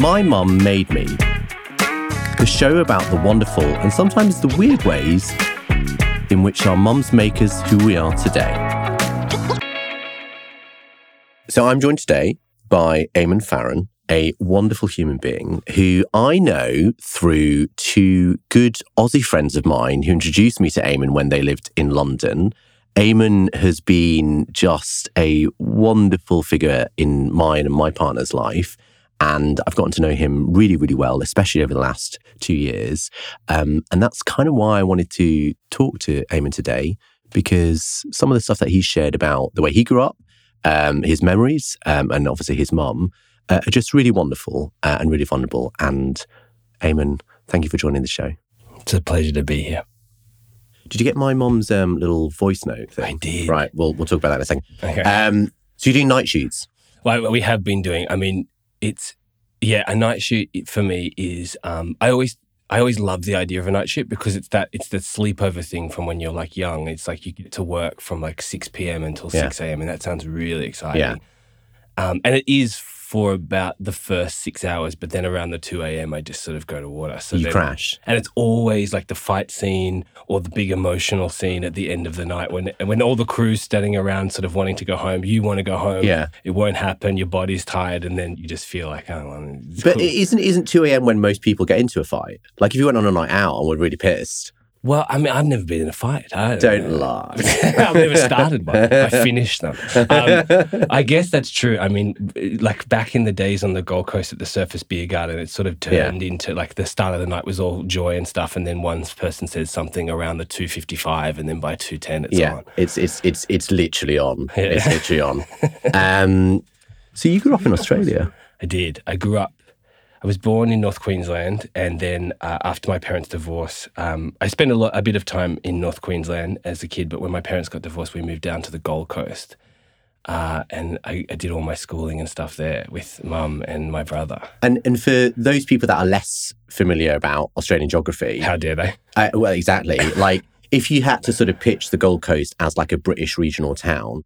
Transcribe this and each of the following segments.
My Mum Made Me, the show about the wonderful and sometimes the weird ways in which our mums make us who we are today. So I'm joined today by Eamon Farren, a wonderful human being who I know through two good Aussie friends of mine who introduced me to Eamon when they lived in London. Eamon has been just a wonderful figure in mine and my partner's life. And I've gotten to know him really, really well, especially over the last two years. Um, and that's kind of why I wanted to talk to Eamon today, because some of the stuff that he shared about the way he grew up, um, his memories, um, and obviously his mum, uh, are just really wonderful uh, and really vulnerable. And Eamon, thank you for joining the show. It's a pleasure to be here. Did you get my mom's um, little voice note thing? I did. Right. We'll we'll talk about that in a second. Okay. Um, so you're doing night shoots. Well, we have been doing. I mean, it's yeah. A night shoot for me is. Um, I always I always love the idea of a night shoot because it's that it's the sleepover thing from when you're like young. It's like you get to work from like six p.m. until Yeah. six a.m. and that sounds really exciting. Yeah. Um, and it is for about the first six hours, but then around the two a.m. I just sort of go to water. So you crash. And it's always like the fight scene or the big emotional scene at the end of the night when when all the crew's standing around sort of wanting to go home. You want to go home. Yeah. It won't happen. Your body's tired and then you just feel like, oh, well, But cool. isn't isn't two a.m. when most people get into a fight. Like if you went on a night out and were really pissed. Well, I mean, I've never been in a fight. I Don't lie. I've never started one. I finished them. Um, I guess that's true. I mean, like back in the days on the Gold Coast at the Surfers Beer Garden, it sort of turned into like the start of the night was all joy and stuff, and then one person says something around the two fifty five, and then by two ten, it's yeah, on. it's it's it's it's literally on. Yeah. It's literally on. um, so you grew up in Australia. I did. I grew up. I was born in North Queensland, and then uh, after my parents' divorce, um, I spent a, lot, a bit of time in North Queensland as a kid. But when my parents got divorced, we moved down to the Gold Coast, uh, and I, I did all my schooling and stuff there with mum and my brother. And and for those people that are less familiar about Australian geography, How dare they? uh, well, exactly. like if you had to sort of pitch the Gold Coast as like a British regional town,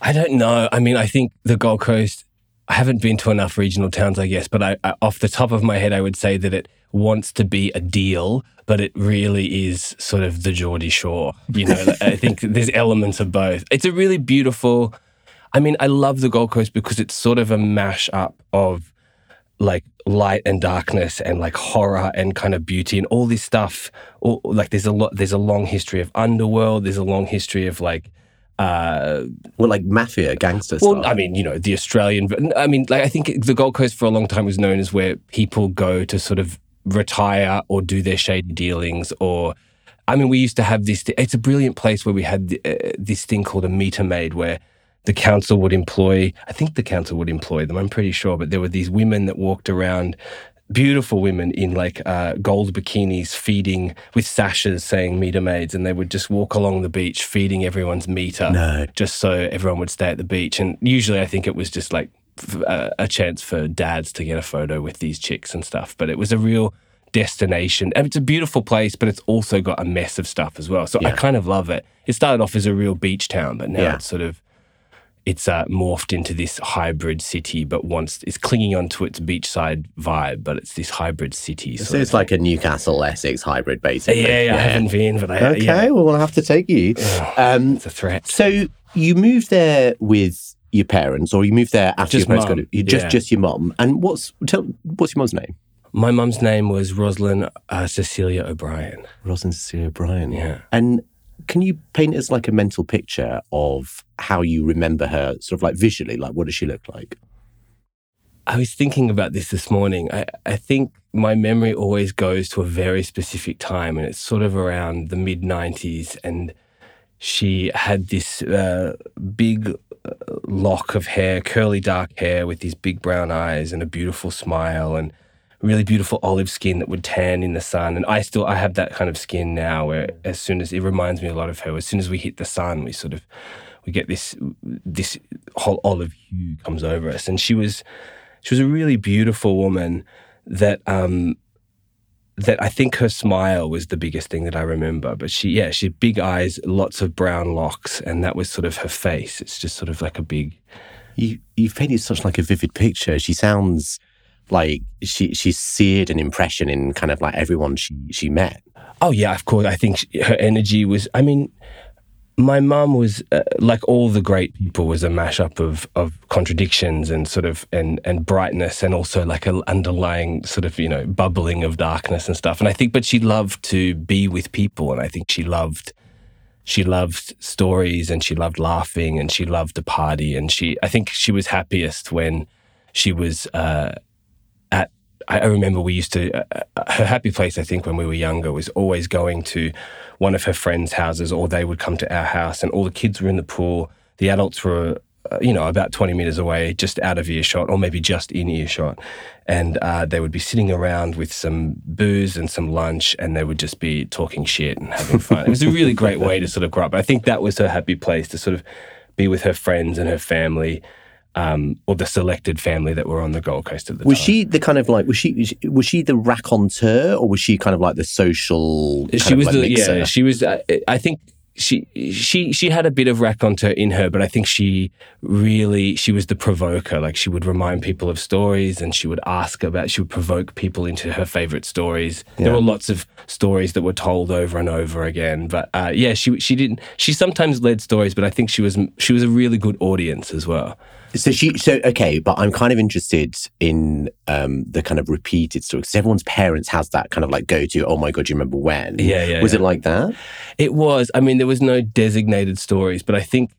I don't know. I mean, I think the Gold Coast. I haven't been to enough regional towns, I guess, but I, I, off the top of my head, I would say that it wants to be a deal, but it really is sort of the Geordie Shore. You know, I think there's elements of both. It's a really beautiful. I mean, I love the Gold Coast because it's sort of a mash up of like light and darkness and like horror and kind of beauty and all this stuff. All, like there's a lot. There's a long history of underworld. There's a long history of like. Uh, well, like mafia, gangster well. I mean, you know, the Australian. I mean, like I think the Gold Coast for a long time was known as where people go to sort of retire or do their shady dealings. Or, I mean, we used to have this. It's a brilliant place where we had uh, this thing called a meter maid, where the council would employ. I think the council would employ them. I'm pretty sure, but there were these women that walked around. Beautiful women in like uh, gold bikinis feeding with sashes saying meter maids, and they would just walk along the beach feeding everyone's meter no. just so everyone would stay at the beach. And usually, I think it was just like f- uh, a chance for dads to get a photo with these chicks and stuff. But it was a real destination. And it's a beautiful place, but it's also got a mess of stuff as well. So I kind of love it. It started off as a real beach town, but now Yeah. it's sort of it's uh, morphed into this hybrid city, but wants it's clinging onto its beachside vibe, but it's this hybrid city. So it's like a Newcastle Essex hybrid, basically. yeah, yeah, I haven't been, but I, Okay, yeah, well, we'll have to take you. Um, it's a threat. so you moved there with your parents, or you moved there after Just your parents mum, got? Just yeah. just your mum. And what's tell what's your mum's name? My mum's name was Roslyn uh, Cecilia O'Brien. Roslyn Cecilia O'Brien. Yeah. And can you paint us like a mental picture of how you remember her, sort of like visually? Like, what does she look like? I was thinking about this this morning. I, I think my memory always goes to a very specific time, and it's sort of around the mid 90s. And she had this uh, big uh, lock of hair, curly dark hair with these big brown eyes and a beautiful smile and really beautiful olive skin that would tan in the sun. And I still I have that kind of skin now where as soon as it reminds me a lot of her. As soon as we hit the sun, we sort of we get this this whole olive hue comes over us. And she was she was a really beautiful woman that um that I think her smile was the biggest thing that I remember. But she, yeah, she had big eyes, lots of brown locks, and that was sort of her face. It's just sort of like a big, You you've painted such like a vivid picture. She sounds like she she seared an impression in kind of like everyone she she met. Oh yeah, of course. I think she, her energy was. I mean, my mum was uh, like all the great people was a mashup of of contradictions and sort of and and brightness and also like an underlying sort of you know bubbling of darkness and stuff and i think but she loved to be with people and i think she loved she loved stories and she loved laughing and she loved a party and she i think she was happiest when she was uh, I remember we used to, uh, uh, her happy place, I think, when we were younger was always going to one of her friends' houses or they would come to our house and all the kids were in the pool. The adults were, uh, you know, about 20 meters away, just out of earshot or maybe just in earshot. And uh, they would be sitting around with some booze and some lunch and they would just be talking shit and having fun. it was a really great way to sort of grow up. I think that was her happy place to sort of be with her friends and her family um, or the selected family that were on the Gold Coast at the Was time. she the kind of like was she was she the raconteur or was she kind of like the social? She was like the yeah. She was. Uh, I think she she she had a bit of raconteur in her, but I think she really she was the provoker. Like she would remind people of stories, and she would ask about. She would provoke people into her favorite stories. There were lots of stories that were told over and over again. But uh, yeah, she she didn't. She sometimes led stories, but I think she was she was a really good audience as well. So she, so okay, but I'm kind of interested in um, the kind of repeated stories. Because everyone's parents has that kind of like go to. Oh my god, you remember when? Yeah, yeah, Was yeah. it like that? It was. I mean, there was no designated stories, but I think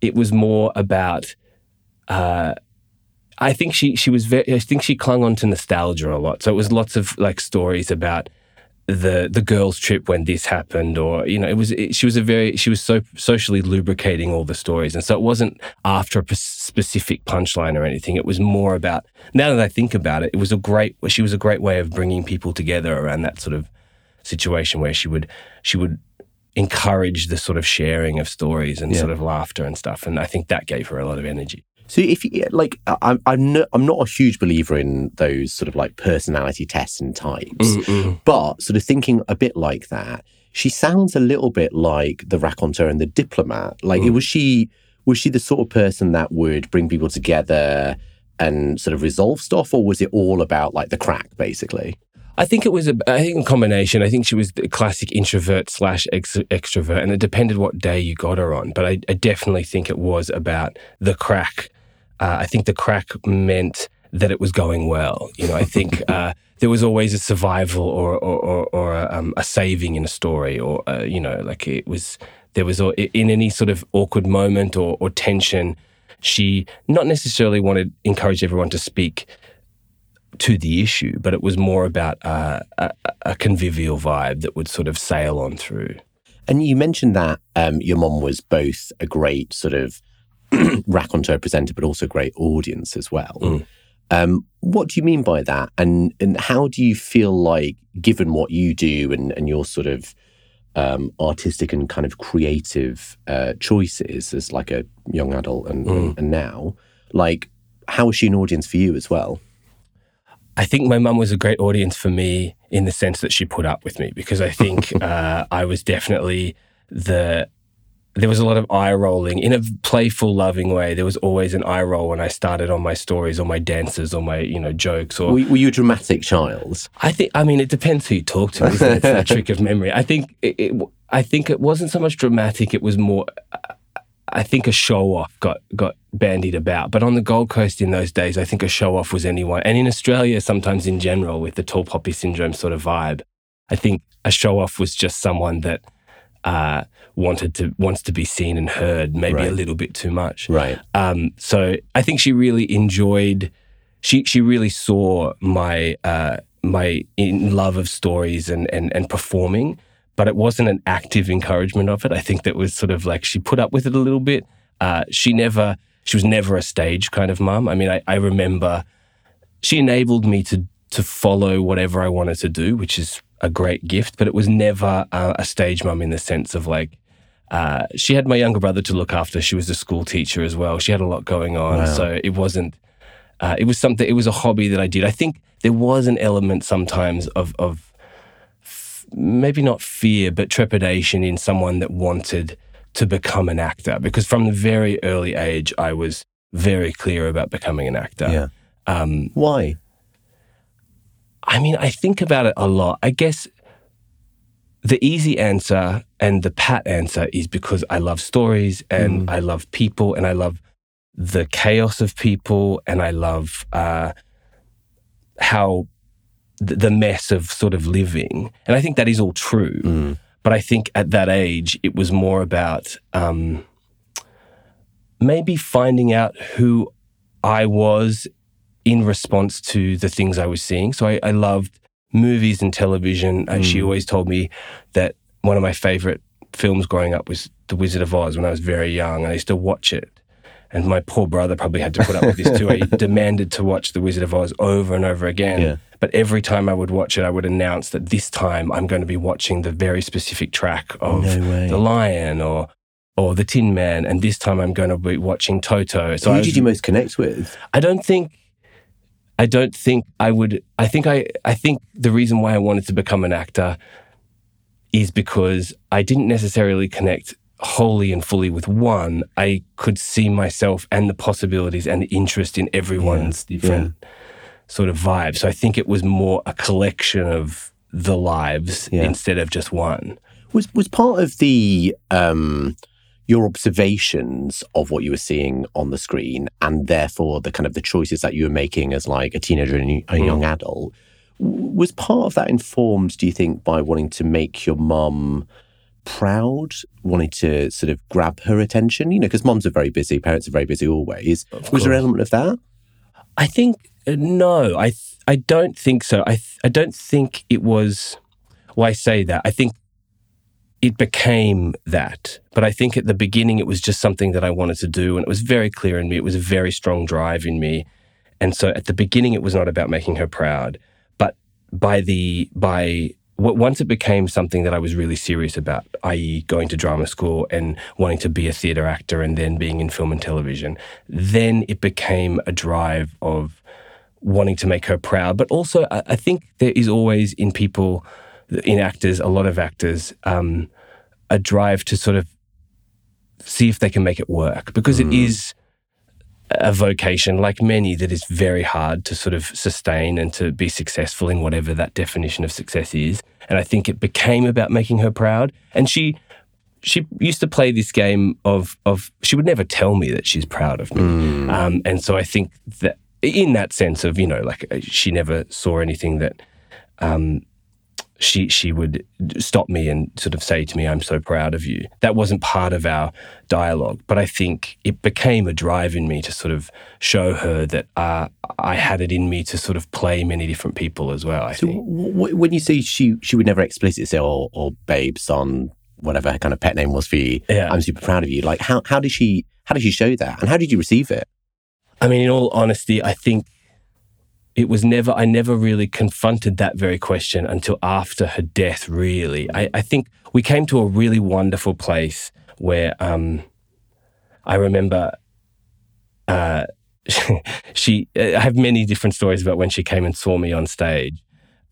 it was more about. Uh, I think she she was very. I think she clung on to nostalgia a lot. So it was lots of like stories about the the girls' trip when this happened, or you know, it was. It, she was a very. She was so socially lubricating all the stories, and so it wasn't after a p- specific punchline or anything. It was more about. Now that I think about it, it was a great. She was a great way of bringing people together around that sort of situation where she would she would encourage the sort of sharing of stories and Yeah. sort of laughter and stuff. And I think that gave her a lot of energy. So if you like, I- I'm I'm not, I'm not a huge believer in those sort of like personality tests and types, mm, mm. but sort of thinking a bit like that, she sounds a little bit like the raconteur and the diplomat. Like, mm. was she was she the sort of person that would bring people together and sort of resolve stuff, or was it all about like the crack, basically? I think it was a, I think a combination. I think she was the classic introvert slash ex- extrovert, and it depended what day you got her on. But I, I definitely think it was about the crack. Uh, I think the crack meant that it was going well. You know, I think uh, there was always a survival or or, or, or a, um, a saving in a story, or uh, you know, like it was there was in any sort of awkward moment or, or tension. She not necessarily wanted encourage everyone to speak to the issue, but it was more about uh, a, a convivial vibe that would sort of sail on through. And you mentioned that um, your mom was both a great sort of raconteur presenter, but also a great audience as well. Mm. Um, what do you mean by that? And and how do you feel like, given what you do and, and your sort of um, artistic and kind of creative uh, choices as like a young adult and, Mm. and now, like, how is she an audience for you as well? I think my mum was a great audience for me in the sense that she put up with me because I think uh, I was definitely the. There was a lot of eye rolling in a playful, loving way. There was always an eye roll when I started on my stories or my dances or my, you know, jokes or Were, were you a dramatic child? I think. I mean, it depends who you talk to. Isn't it? It's trick of memory. I think. It, it, I think it wasn't so much dramatic. It was more. I think a show off got got bandied about. But on the Gold Coast in those days, I think a show off was anyone, and in Australia sometimes in general with the tall poppy syndrome sort of vibe. I think a show off was just someone that uh, wanted to wants to be seen and heard, maybe a little bit too much. Right. Um, so I think she really enjoyed. She she really saw my uh, my in love of stories and, and and performing, but it wasn't an active encouragement of it. I think that was sort of like she put up with it a little bit. Uh, she never she was never a stage kind of mum. I mean, I, I remember she enabled me to to follow whatever I wanted to do, which is a great gift. But it was never uh, a stage mum in the sense of like uh, she had my younger brother to look after. She was a school teacher as well. She had a lot going on, Wow. so it wasn't. Uh, it was something. It was a hobby that I did. I think there was an element sometimes of of f- maybe not fear, but trepidation in someone that wanted to become an actor. Because from the very early age, I was very clear about becoming an actor. Yeah. Um, Why? I mean, I think about it a lot. I guess the easy answer and the pat answer is because I love stories and Mm. I love people and I love the chaos of people and I love uh, how th- the mess of sort of living. And I think that is all true. Mm. But I think at that age, it was more about um, maybe finding out who I was in response to the things I was seeing. So I, I loved movies and television. And she Mm. always told me that one of my favorite films growing up was The Wizard of Oz when I was very young. And I used to watch it. And my poor brother probably had to put up with this too. He demanded to watch The Wizard of Oz over and over again. Yeah. But every time I would watch it, I would announce that this time I'm going to be watching the very specific track of No. The Lion or or The Tin Man, and this time I'm going to be watching Toto. So Who did you most connect with? I don't think I don't think I would I think I I think the reason why I wanted to become an actor is because I didn't necessarily connect wholly and fully with one. I could see myself and the possibilities and the interest in everyone's different sort of vibe. So I think it was more a collection of the lives Yeah. instead of just one. Was was part of the um, your observations of what you were seeing on the screen, and therefore the kind of the choices that you were making as like a teenager and a young adult. Was part of that informed, do you think, by wanting to make your mum proud, wanting to sort of grab her attention? You know, because moms are very busy, parents are very busy always. was there an element of that? I think uh, no, I th- I don't think so. I th- I don't think it was. Well, I say that I think it became that, but I think at the beginning it was just something that I wanted to do, and it was very clear in me. It was a very strong drive in me, and so at the beginning it was not about making her proud, but by the by. Once it became something that I was really serious about, i.e., going to drama school and wanting to be a theatre actor and then being in film and television, then it became a drive of wanting to make her proud. But also, I, think there is always in people, in actors, a lot of actors, um, a drive to sort of see if they can make it work because it is a vocation, like many, that is very hard to sort of sustain and to be successful in whatever that definition of success is. And I think it became about making her proud. And she she used to play this game of of she would never tell me that she's proud of me, um, and so I think that in that sense of you know like uh, she never saw anything that um, she she would stop me and sort of say to me, "I'm so proud of you." That wasn't part of our dialogue, but I think it became a drive in me to sort of show her that uh, I had it in me to sort of play many different people as well. I So think. w- w- when you say she she would never explicitly say, "Oh, or babe, son," whatever her kind of pet name was for you, Yeah. I'm super proud of you. Like how how did she how did she show that, and how did you receive it? I mean, in all honesty, I think it was never, I never really confronted that very question until after her death, really. I, I think we came to a really wonderful place where um, I remember uh, she, I have many different stories about when she came and saw me on stage.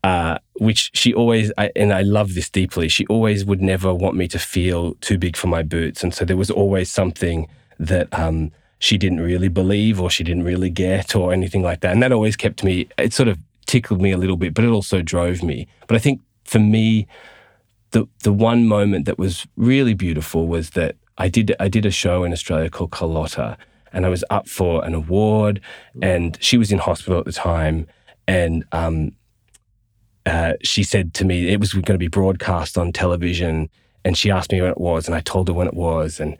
Uh, which she always, I, and I love this deeply, she always would never want me to feel too big for my boots. And so there was always something that um, she didn't really believe or she didn't really get or anything like that. And that always kept me, it sort of tickled me a little bit, but it also drove me. But I think for me, the the one moment that was really beautiful was that I did I did a show in Australia called Carlotta, and I was up for an award, and she was in hospital at the time, and um, uh, she said to me it was going to be broadcast on television, and she asked me when it was, and I told her when it was, and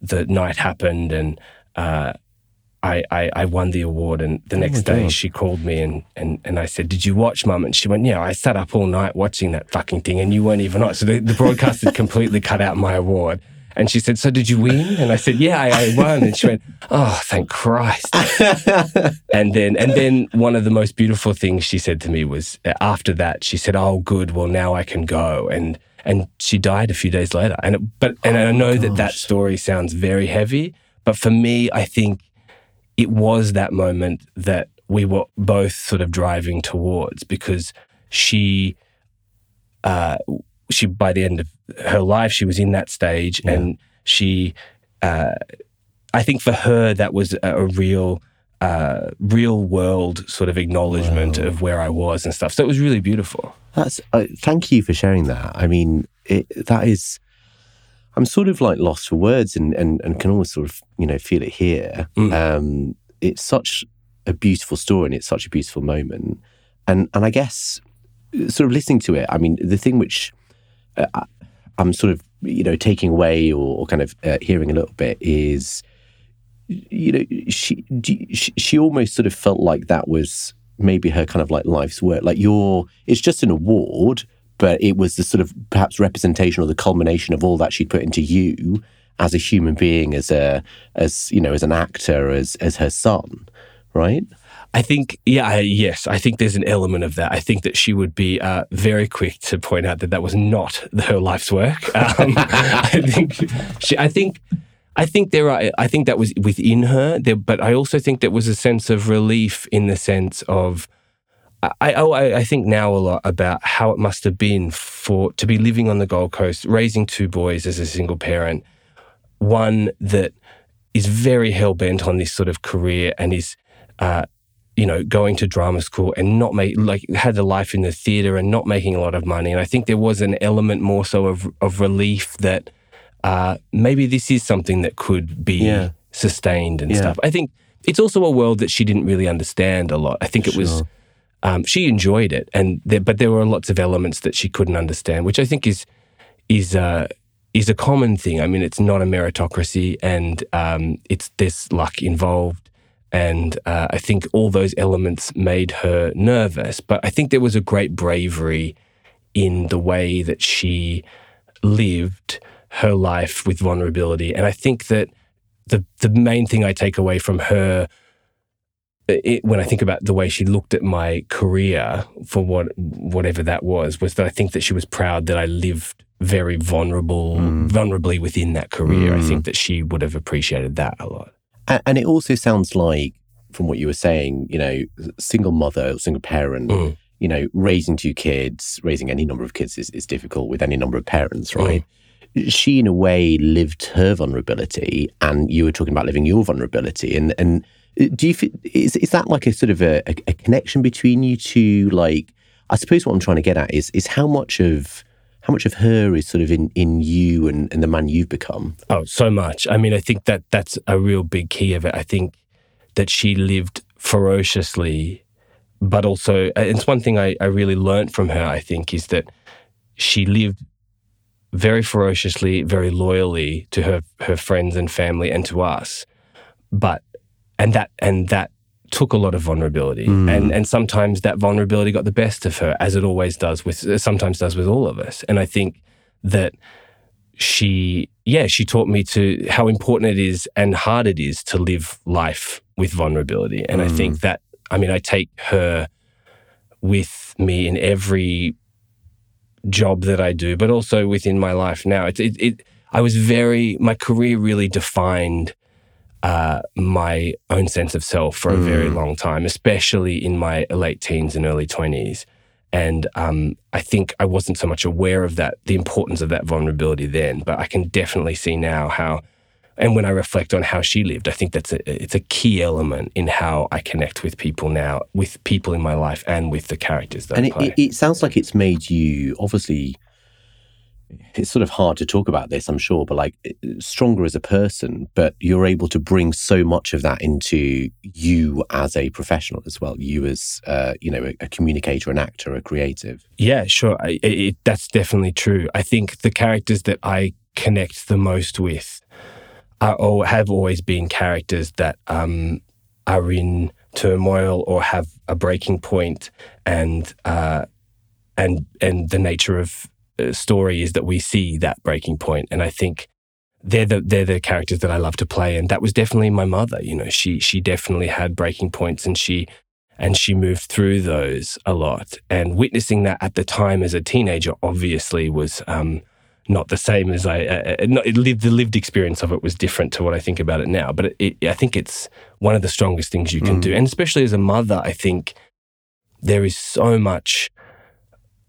the night happened, and uh, I, I I won the award, and the next day God. she called me, and, and and I said, "Did you watch, Mum?" And she went, "Yeah, I sat up all night watching that fucking thing, and you weren't even on." So the, the broadcast had completely cut out my award. And she said, "So did you win?" And I said, "Yeah, I, I won." And she went, "Oh, thank Christ!" and then and then one of the most beautiful things she said to me was uh, after that she said oh good well now i can go and and she died a few days later and it, but and i know that that story sounds very heavy but for me i think it was that moment that we were both sort of driving towards because she uh she by the end of her life she was in that stage and she uh I think for her that was a, a real uh, real world sort of acknowledgement Wow. of where I was and stuff. So it was really beautiful. That's uh, thank you for sharing that. I mean, it, that is. I'm sort of like lost for words, and and and can almost sort of you know feel it here. Mm. Um, it's such a beautiful story, and it's such a beautiful moment, and and I guess sort of listening to it. I mean, the thing which uh, I- I'm sort of you know taking away or, or kind of uh, hearing a little bit is, you know, she, she she almost sort of felt like that was maybe her kind of like life's work. Like you're, it's just an award, but it was the sort of perhaps representation or the culmination of all that she'd put into you as a human being, as a as you know, as an actor, as as her son, right? I think, yeah, I, yes, I think there's an element of that. I think that she would be uh, very quick to point out that that was not her life's work. Um, I think, she, I think, I think there are. I think that was within her. There, but I also think there was a sense of relief in the sense of. I, oh, I, I think now a lot about how it must have been for to be living on the Gold Coast, raising two boys as a single parent, one that is very hell bent on this sort of career and is uh, you know, going to drama school and not make like had a life in the theater and not making a lot of money. And I think there was an element more so of of relief that uh, maybe this is something that could be Yeah. sustained and Yeah. stuff. I think it's also a world that she didn't really understand a lot. I think it was. Um, she enjoyed it, and there, but there were lots of elements that she couldn't understand, which I think is is uh, is a common thing. I mean, it's not a meritocracy, and um, it's there's luck involved, and uh, I think all those elements made her nervous. But I think there was a great bravery in the way that she lived her life with vulnerability, and I think that the the main thing I take away from her it, when I think about the way she looked at my career for what whatever that was, was that I think that she was proud that I lived very vulnerable, Mm. vulnerably within that career. I Mm. think that she would have appreciated that a lot. And, and it also sounds like, from what you were saying, you know, single mother, single parent, Mm. you know, raising two kids, raising any number of kids is, is difficult with any number of parents, right? She, in a way, lived her vulnerability, and you were talking about living your vulnerability. And and do you is is that like a sort of a, a, connection between you two? Like, I suppose what I'm trying to get at is is how much of how much of her is sort of in in you and, and the man you've become. Oh, so much. I mean, I think that that's a real big key of it. I think that she lived ferociously, but also, uh, it's one thing I, I really learned from her, I think, is that she lived very ferociously, very loyally to her, her friends and family and to us. But, and that, and that took a lot of vulnerability. Mm. And, and sometimes that vulnerability got the best of her, as it always does with, sometimes does with all of us. And I think that she yeah she taught me to how important it is and hard it is to live life with vulnerability and i Mm. think that i mean i take her with me in every job that i do but also within my life now it, it, it i was very my career really defined uh, my own sense of self for a very Mm. long time especially in my late teens and early 20s and um, I think I wasn't so much aware of that, the importance of that vulnerability then, but I can definitely see now how, and when I reflect on how she lived, I think that's a, it's a key element in how I connect with people now, with people in my life and with the characters that and I it, play. it, it sounds like it's made you obviously it's sort of hard to talk about this i'm sure but like stronger as a person but you're able to bring so much of that into you as a professional as well you as uh, you know a, a communicator an actor a creative Yeah, sure. I, it, that's definitely true. I think the characters that I connect the most with are, or have always been characters that um, are in turmoil or have a breaking point, and uh, and and the nature of story is that we see that breaking point, and I think they're the they're the characters that I love to play, and that was definitely my mother. You know, she she definitely had breaking points, and she and she moved through those a lot. And witnessing that at the time as a teenager, obviously, was um, not the same as I. Uh, uh, not, it lived, the lived experience of it was different to what I think about it now. But it, it, I think it's one of the strongest things you can Mm. do, and especially as a mother, I think there is so much.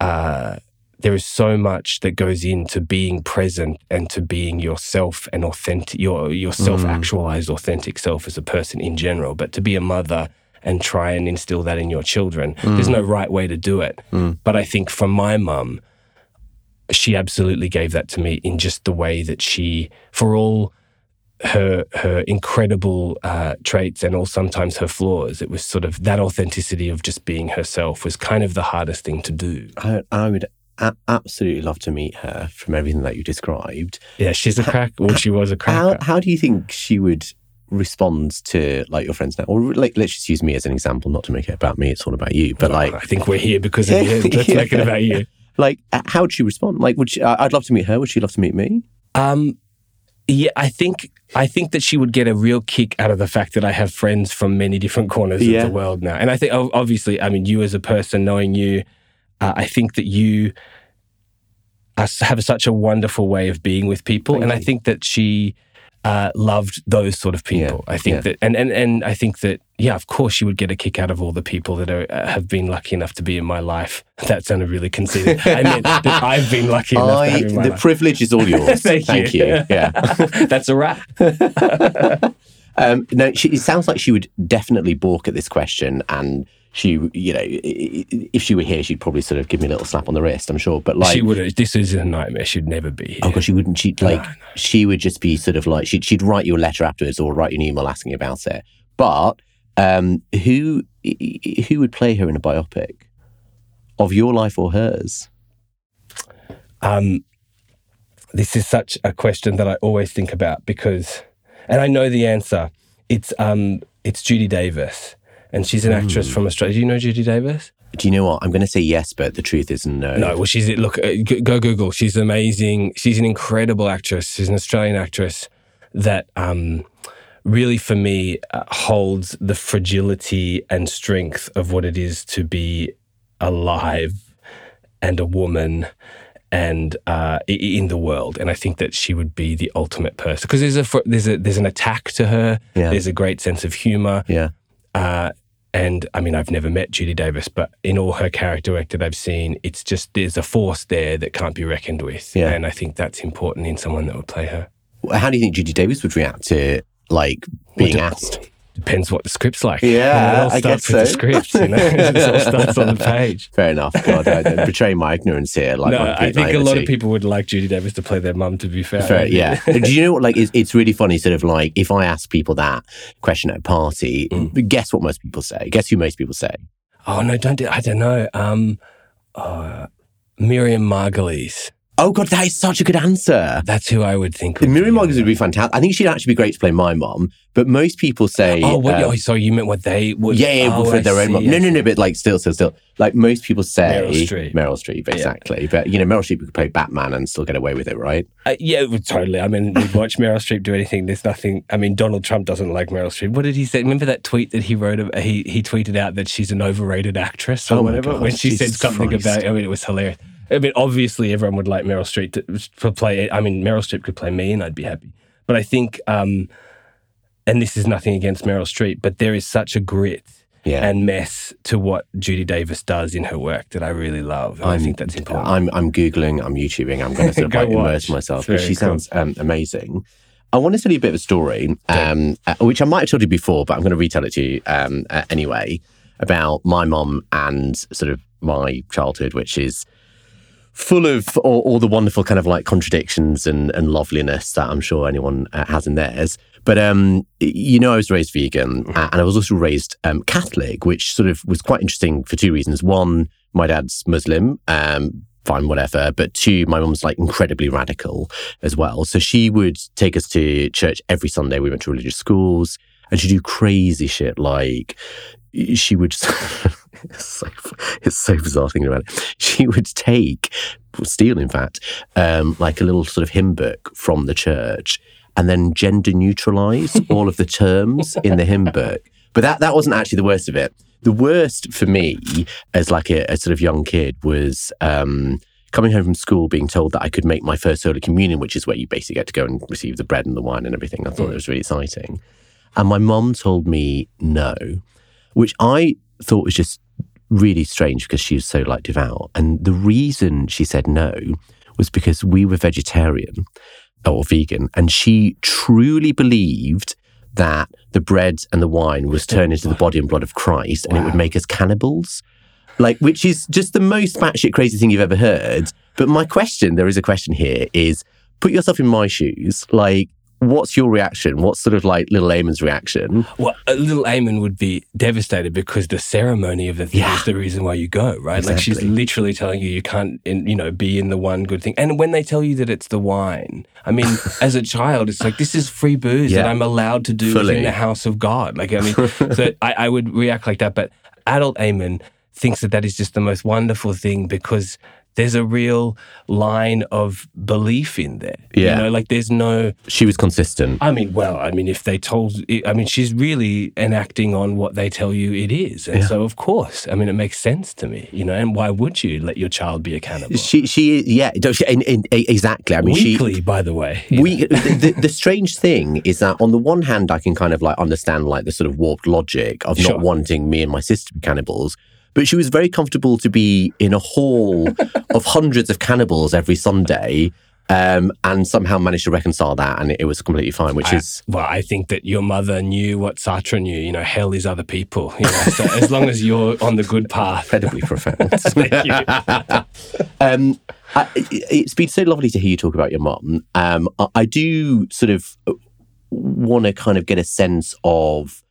Uh, there is so much that goes into being present and to being yourself and authentic, your your self mm. actualized authentic self as a person in general. But to be a mother and try and instill that in your children, there's mm. no right way to do it. Mm. But I think for my mum, she absolutely gave that to me in just the way that she, for all her her incredible uh, traits and all sometimes her flaws, it was sort of that authenticity of just being herself was kind of the hardest thing to do. I, I would a- absolutely love to meet her from everything that you described. Yeah, she's a crack. Well, she was a crack. How how do you think she would respond to like your friends now? Or like let's just use me as an example, not to make it about me. It's all about you. But like I think we're here because of you. Let's make it about you. like uh, how would she respond? Like would she, I'd love to meet her. Would she love to meet me? Um, yeah, I think I think that she would get a real kick out of the fact that I have friends from many different corners Yeah. of the world now, and I think obviously, I mean, you as a person, knowing you, uh, I think that you are, have such a wonderful way of being with people, Thank and I think that she uh, loved those sort of people. I think yeah. that, and, and and I think that, yeah, of course, she would get a kick out of all the people that are, uh, have been lucky enough to be in my life. That sounded really conceited. I meant that I've been lucky enough to I have in my the life. privilege is all yours. Thank you. Yeah. That's a wrap. Um, no, she, it sounds like she would definitely balk at this question, and she, you know, if she were here, she'd probably sort of give me a little slap on the wrist. I'm sure, but like, she would. This is a nightmare. She'd never be here. oh god, she wouldn't. She'd like, she would just be sort of like, she'd she'd write you a letter afterwards or write you an email asking about it. But um, who who would play her in a biopic of your life or hers? Um, this is such a question that I always think about because, and I know the answer. It's um, it's Judy Davis, and she's an actress from Australia. Do you know Judy Davis? Do you know what? I'm going to say yes, but the truth is no. No, well, she's look. uh, Go Google. She's amazing. She's an incredible actress. She's an Australian actress that um, really, for me, uh, holds the fragility and strength of what it is to be alive and a woman and uh, in the world. And I think that she would be the ultimate person because there's a there's a there's an attack to her. Yeah. There's a great sense of humor. Yeah. Uh, and I mean, I've never met Judy Davis, but in all her character work that I've seen, it's just there's a force there that can't be reckoned with. Yeah. And I think that's important in someone that would play her. How do you think Judy Davis would react to like being asked? Depends what the script's like. Yeah, it all I starts guess with the script. You know, it all starts on the page. Fair enough. God, I don't betray my ignorance here. Like no, I think a lot of people would like Judy Davis to play their mum. To be fair, Fair, yeah. Do you know what? Like, it's, it's really funny. Sort of like if I ask people that question at a party, Mm. guess what most people say? Guess who most people say? Oh no, don't do. I don't know. Um, uh, Miriam Margolyes. Oh God, that is such a good answer. That's who I would think. would Miriam be- Margolyes would be fantastic. I think she'd actually be great to play my mom. But most people say, Oh, what, um, oh, sorry, you meant what they would? yeah, yeah, oh, for their own mom. No, no, no. But like, still, still, still. Like most people say, Meryl Streep. Meryl Streep, exactly. But you know, Meryl Streep could play Batman and still get away with it, right? Uh, yeah, totally. I mean, we'd watch Meryl Streep do anything. There's nothing. I mean, Donald Trump doesn't like Meryl Streep. What did he say? Remember that tweet that he wrote? He he tweeted out that she's an overrated actress or Oh whatever. God, when she said something Christ. about, I mean, it was hilarious. I mean, obviously, everyone would like Meryl Streep to, to play. I mean, Meryl Streep could play me, and I'd be happy. But I think, um, and this is nothing against Meryl Streep, but there is such a grit Yeah. and mess to what Judy Davis does in her work that I really love. And i think that's important. I'm I'm googling, I'm YouTubing, I'm going to sort of like immerse myself. But she cool. sounds um, amazing. I want to tell you a bit of a story, um, uh, which I might have told you before, but I'm going to retell it to you um, uh, anyway about my mom and sort of my childhood, which is full of all, all the wonderful kind of like contradictions and, and loveliness that I'm sure anyone uh, has in theirs. But um, you know, I was raised vegan, uh, and I was also raised um, Catholic, which sort of was quite interesting for two reasons. One, my dad's Muslim, um, fine, whatever. But two, my mum's like incredibly radical as well. So she would take us to church every Sunday. We went to religious schools, and she'd do crazy shit like she would. it's, so, it's so bizarre thinking about it. She would take, steal, in fact, um, like a little sort of hymn book from the church and then gender neutralize all of the terms in the hymn book. But that, that wasn't actually the worst of it. The worst for me as like a, a sort of young kid was um, coming home from school being told that I could make my first Holy Communion, which is where you basically get to go and receive the bread and the wine and everything. I thought it was really exciting. And my mom told me no, which I thought was just really strange because she was so like devout. And the reason she said no was because we were vegetarian or vegan, and she truly believed that the bread and the wine was turned into the body and blood of Christ, and it would make us cannibals. Like, which is just the most batshit crazy thing you've ever heard. But my question, there is a question here, is put yourself in my shoes. Like, what's your reaction? What's sort of like little Eamon's reaction? Well, little Eamon would be devastated because the ceremony of the thing Yeah. is the reason why you go, right? Like she's literally telling you you can't, in, you know, be in the one good thing. And when they tell you that it's the wine, I mean, as a child, it's like this is free booze that I'm allowed to do Fully. in the house of God. Like I mean, so I, I would react like that. But adult Eamon thinks that that is just the most wonderful thing because there's a real line of belief in there. Yeah. You know, like there's no She was consistent. I mean, well, I mean, if they told, I mean, she's really enacting on what they tell you it is, and so of course, I mean, it makes sense to me, you know. And why would you let your child be a cannibal? She, she, yeah, don't she, in, in, exactly. I mean, she, Weekly, by the way. we the, the, the strange thing is that on the one hand i can kind of like understand like the sort of warped logic of Sure. not wanting me and my sister to be cannibals but she was very comfortable to be in a hall of hundreds of cannibals every sunday um, and somehow managed to reconcile that and it, it was completely fine which I- is well, I think that your mother knew what Sartre knew. You know, hell is other people. You know, so as long as you're on the good path. incredibly profound Thank you. um, I, it- it's been so lovely to hear you talk about your mum. Um, I, I do sort of want to kind of get a sense of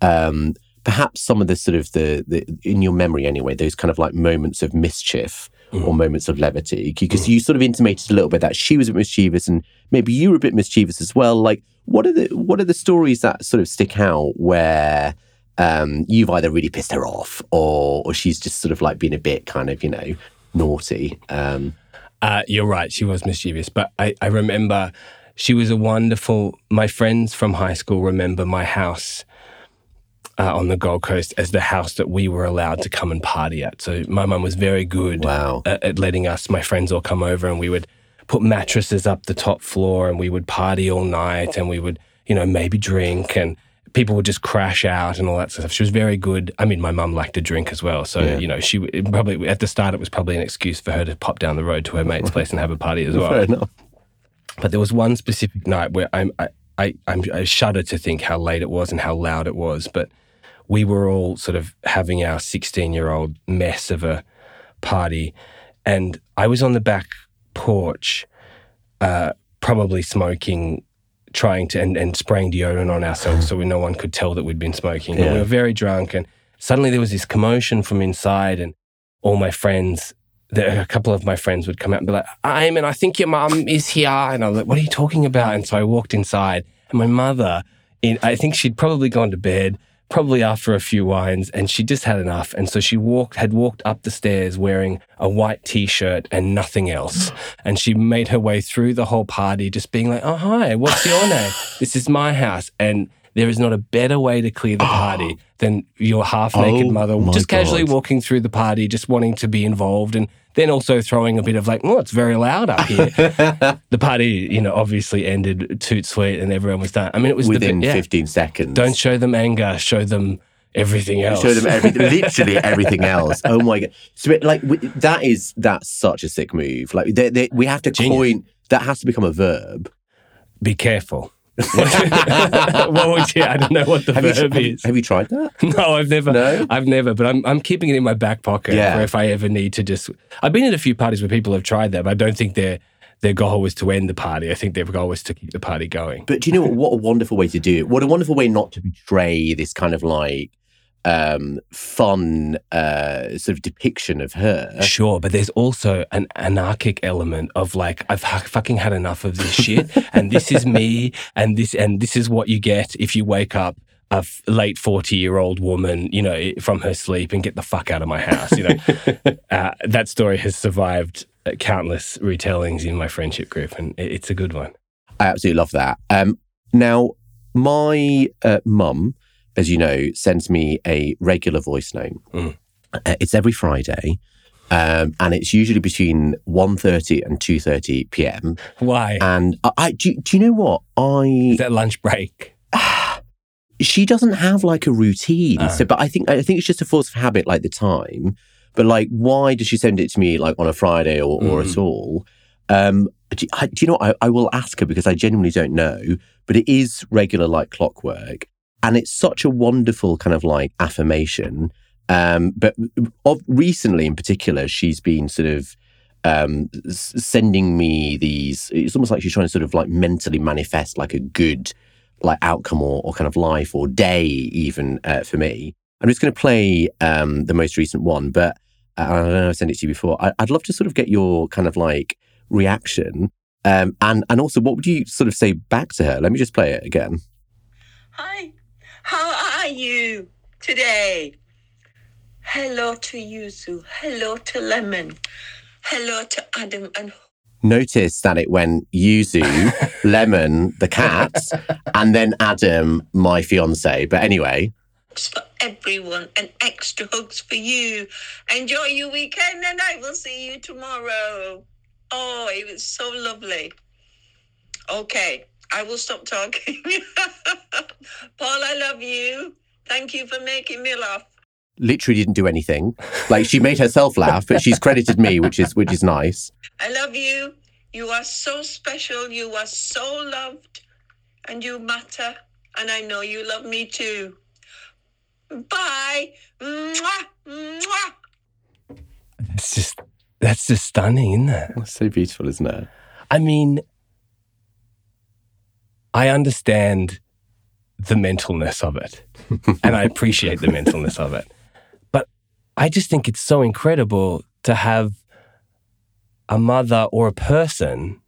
um, perhaps some of the sort of the, the in your memory anyway, those kind of like moments of mischief or moments of levity, because you sort of intimated a little bit that she was a bit mischievous and maybe you were a bit mischievous as well. Like, what are the what are the stories that sort of stick out where? Um, you've either really pissed her off, or or she's just sort of like been a bit kind of you know naughty. Um, Uh, you're right. She was mischievous, but I, I remember she was a wonderful. My friends from high school remember my house uh, on the Gold Coast as the house that we were allowed to come and party at. So my mum was very good Wow. at, at letting us, my friends, all come over, and we would put mattresses up the top floor, and we would party all night, and we would, you know, maybe drink and. People would just crash out and all that stuff. She was very good. I mean, my mum liked to drink as well, so Yeah. you know, she probably at the start it was probably an excuse for her to pop down the road to her mate's place and have a party as well. But there was one specific night where I'm, I, I, I'm, I shudder to think how late it was and how loud it was. But we were all sort of having our 16 year old mess of a party. And I was on the back porch, uh, probably smoking, trying to, and, and spraying deodorant on ourselves so we, no one could tell that we'd been smoking. Yeah. we were very drunk. And suddenly there was this commotion from inside, and all my friends the, a couple of my friends would come out and be like, Eamon, I think your mum is here. And I was like, what are you talking about? And so I walked inside and my mother, in, I think she'd probably gone to bed, probably after a few wines, and she just had enough. And so she walked, had walked up the stairs wearing a white t-shirt and nothing else. And she made her way through the whole party, just being like, oh, hi, what's your name? This is my house. And there is not a better way to clear the party than your half naked Oh mother just casually God. walking through the party, just wanting to be involved, and then also throwing a bit of like, oh, it's very loud up here. the party, you know, obviously ended toot sweet, and everyone was done. I mean, it was Within the, yeah, 15 seconds. Don't show them anger, show them everything else. show them everything, literally everything else. Oh my god! So it, like w- that is that's such a sick move. Like they, they, we have to Genius. coin that has to become a verb. Be careful. what would you? I don't know what the Have you, verb have, you, is. have you tried that? No, I've never. No? I've never. But I'm I'm keeping it in my back pocket Yeah. for if I ever need to. Just I've been in a few parties where people have tried that, but I don't think their their goal was to end the party. I think their goal was to keep the party going. But do you know what? What a wonderful way to do it. What a wonderful way not to betray this kind of like um fun uh sort of depiction of her. Sure, but there's also an anarchic element of like I've hu- fucking had enough of this shit, and this is me, and this and this is what you get if you wake up a f- late forty year old woman, you know, from her sleep and get the fuck out of my house. You know, uh, that story has survived countless retellings in my friendship group, and it- it's a good one. I absolutely love that. Um, now, my uh, mum, as you know, sends me a regular voice note. Mm. Uh, it's every Friday, um, and it's usually between 1.30 and 2.30 p.m. Why? And I, I do, do you know what? I is that lunch break? she doesn't have like a routine. So, but I think I think it's just a force of habit, like the time. But like, why does she send it to me like on a Friday or, or at all? Um, do, I, do you know? What? I, I will ask her because I genuinely don't know. But it is regular, like clockwork, and it's such a wonderful kind of like affirmation. Um, but of recently, in particular, she's been sort of um, sending me these. It's almost like she's trying to sort of like mentally manifest like a good like outcome or, or kind of life or day even uh, for me. I'm just going to play um, the most recent one, but uh, I don't know if I sent it to you before. I, I'd love to sort of get your kind of like reaction. Um, and, and also, what would you sort of say back to her? Let me just play it again. Hi, how are you today? Hello to Yuzu. Hello to Lemon. Hello to Adam and Notice that it went Yuzu, Lemon, the cat, and then Adam, my fiance. But anyway, hugs for everyone and extra hugs for you. Enjoy your weekend and I will see you tomorrow. Oh, it was so lovely. Okay, I will stop talking. Paul, I love you. Thank you for making me laugh. literally didn't do anything. Like she made herself laugh, but she's credited me, which is which is nice. I love you. You are so special. You are so loved. And you matter. And I know you love me too. Bye. Mwah, mwah. That's just that's just stunning, isn't it? That's so beautiful, isn't it? I mean, I understand the mentalness of it and I appreciate the mentalness of it. But I just think it's so incredible to have a mother or a person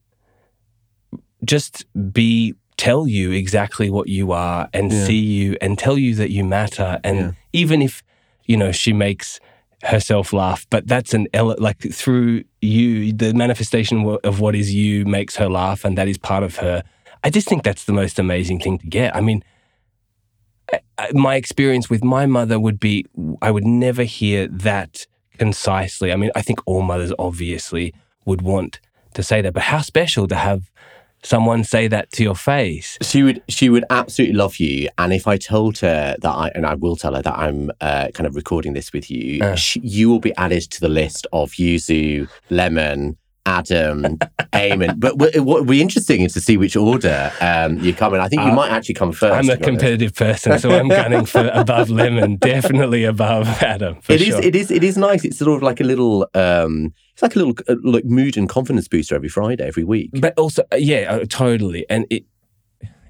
just be tell you exactly what you are and Yeah. see you and tell you that you matter and Yeah. even if you know she makes herself laugh but that's an ele- like through you the manifestation of what is you makes her laugh and that is part of her i just think that's the most amazing thing to get i mean I- I- my experience with my mother would be i would never hear that concisely i mean i think all mothers obviously would want to say that but how special to have someone say that to your face She would she would absolutely love you. And if I told her that I and I will tell her that I'm uh, kind of recording this with you, Uh. she, you will be added to the list of Yuzu, Lemon, Adam, Eamon. But what would be interesting is to see which order um, you come in. I think you Uh, might actually come first. I'm a to be honest. competitive person, so I'm gunning for above Lemon, definitely above Adam. For It is. sure. It is. It is nice. It's sort of like a little. Um, it's like a little uh, like mood and confidence booster every Friday, every week. but also, uh, yeah, totally. And it,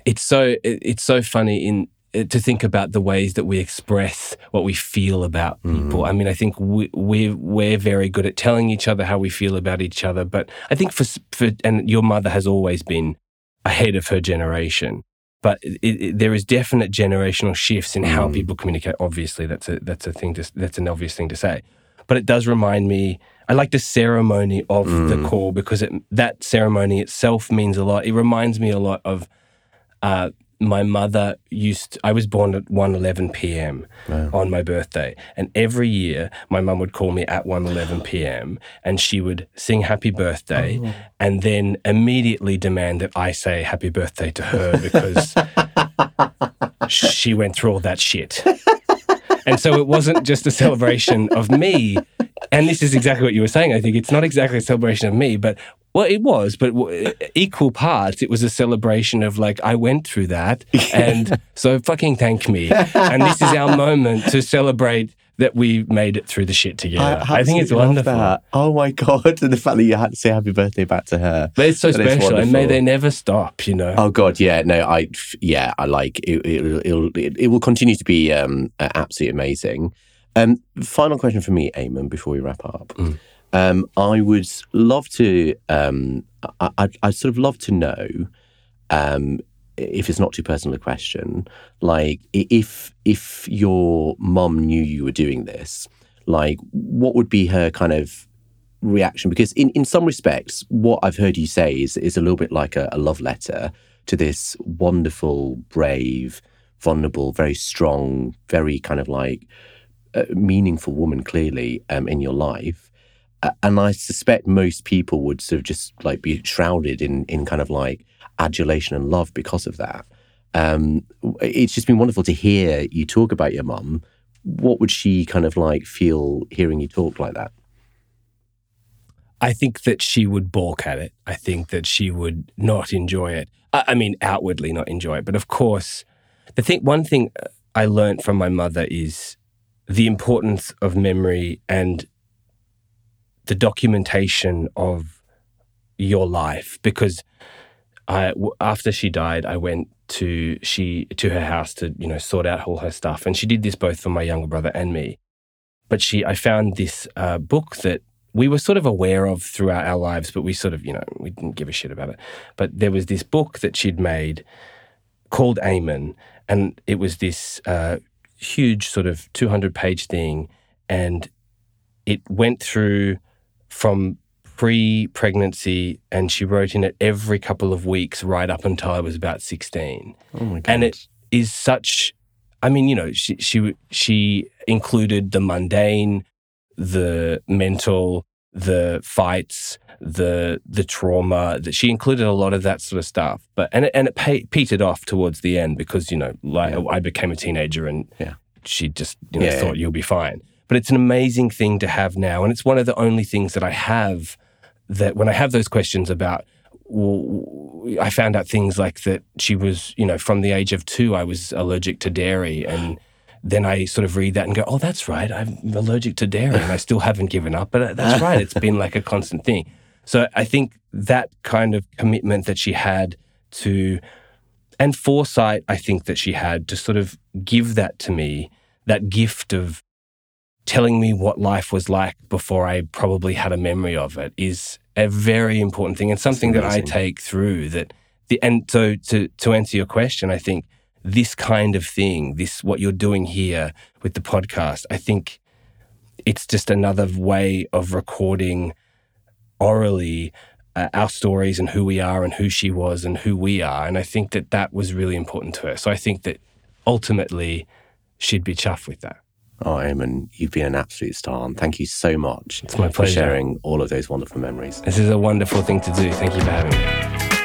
it's so it, it's so funny in to think about the ways that we express what we feel about people. I mean, I think we, we're we're very good at telling each other how we feel about each other. But I think for for and your mother has always been ahead of her generation. But it, it, there is definite generational shifts in how Mm. people communicate. Obviously, that's a that's a thing to that's an obvious thing to say. But it does remind me. I like the ceremony of the Mm. call because it, that ceremony itself means a lot. It reminds me a lot of uh, my mother used. I was born at one eleven p.m. on my birthday, and every year my mum would call me at one eleven p.m. and she would sing happy birthday, oh. and then immediately demand that I say happy birthday to her because she went through all that shit. And so it wasn't just a celebration of me. And this is exactly what you were saying. I think it's not exactly a celebration of me, but well, it was, but w- equal parts, it was a celebration of like, I went through that. And so fucking thank me. And this is our moment to celebrate that we made it through the shit together. I, think it's wonderful. that. Oh my god! And the fact that you had to say happy birthday back to her. But it's so That special. And may they never stop, you know? Oh god, yeah, no, I, yeah, I like it. It'll, it'll, it, it will continue to be um, absolutely amazing. Um, final question for me, Eamon, before we wrap up. Mm. Um, I would love to. Um, I, I'd, I'd sort of love to know, um, if it's not too personal a question, like if if your mum knew you were doing this, like what would be her kind of reaction because in, in some respects what i've heard you say is, is a little bit like a, a love letter to this wonderful brave vulnerable very strong very kind of like uh, meaningful woman clearly um, in your life and i suspect most people would sort of just like be shrouded in in kind of like adulation and love because of that Um, it's just been wonderful to hear you talk about your mum. What would she kind of like feel hearing you talk like that? I think that she would balk at it. I think that she would not enjoy it. I, I mean, outwardly not enjoy it. But of course, the thing, one thing I learned from my mother is the importance of memory and the documentation of your life because I, after she died, I went to she to her house to you know sort out all her stuff, and she did this both for my younger brother and me. But she, I found this uh, book that we were sort of aware of throughout our lives, but we sort of you know we didn't give a shit about it. But there was this book that she'd made called Eamon, and it was this uh, huge sort of two hundred page thing, and it went through from pre pregnancy and she wrote in it every couple of weeks right up until I was about 16. Oh my god. And it is such I mean, you know, she she she included the mundane, the mental, the fights, the the trauma that she included a lot of that sort of stuff. But and it, and it pay, petered off towards the end because you know, like Yeah. I became a teenager and Yeah. she just you know Yeah, thought you'll be fine. But it's an amazing thing to have now, and it's one of the only things that I have that when I have those questions about. I found out things like that she was, you know, from the age of two, I was allergic to dairy. And then I sort of read that and go, oh, that's right. I'm allergic to dairy and I still haven't given up. But uh, that's right. It's been like a constant thing. So I think that kind of commitment that she had to, and foresight, I think that she had to sort of give that to me, that gift of telling me what life was like before I probably had a memory of it is a very important thing and something that I take through that the and so to to answer your question, I think this kind of thing, this what you're doing here with the podcast, I think it's just another way of recording orally uh, our stories and who we are and who she was and who we are. And I think that that was really important to her. So I think that ultimately she'd be chuffed with that. Oh, Eamon, you've been an absolute star, and thank you so much It's my for pleasure. sharing all of those wonderful memories. This is a wonderful thing to do. Thank you for having me.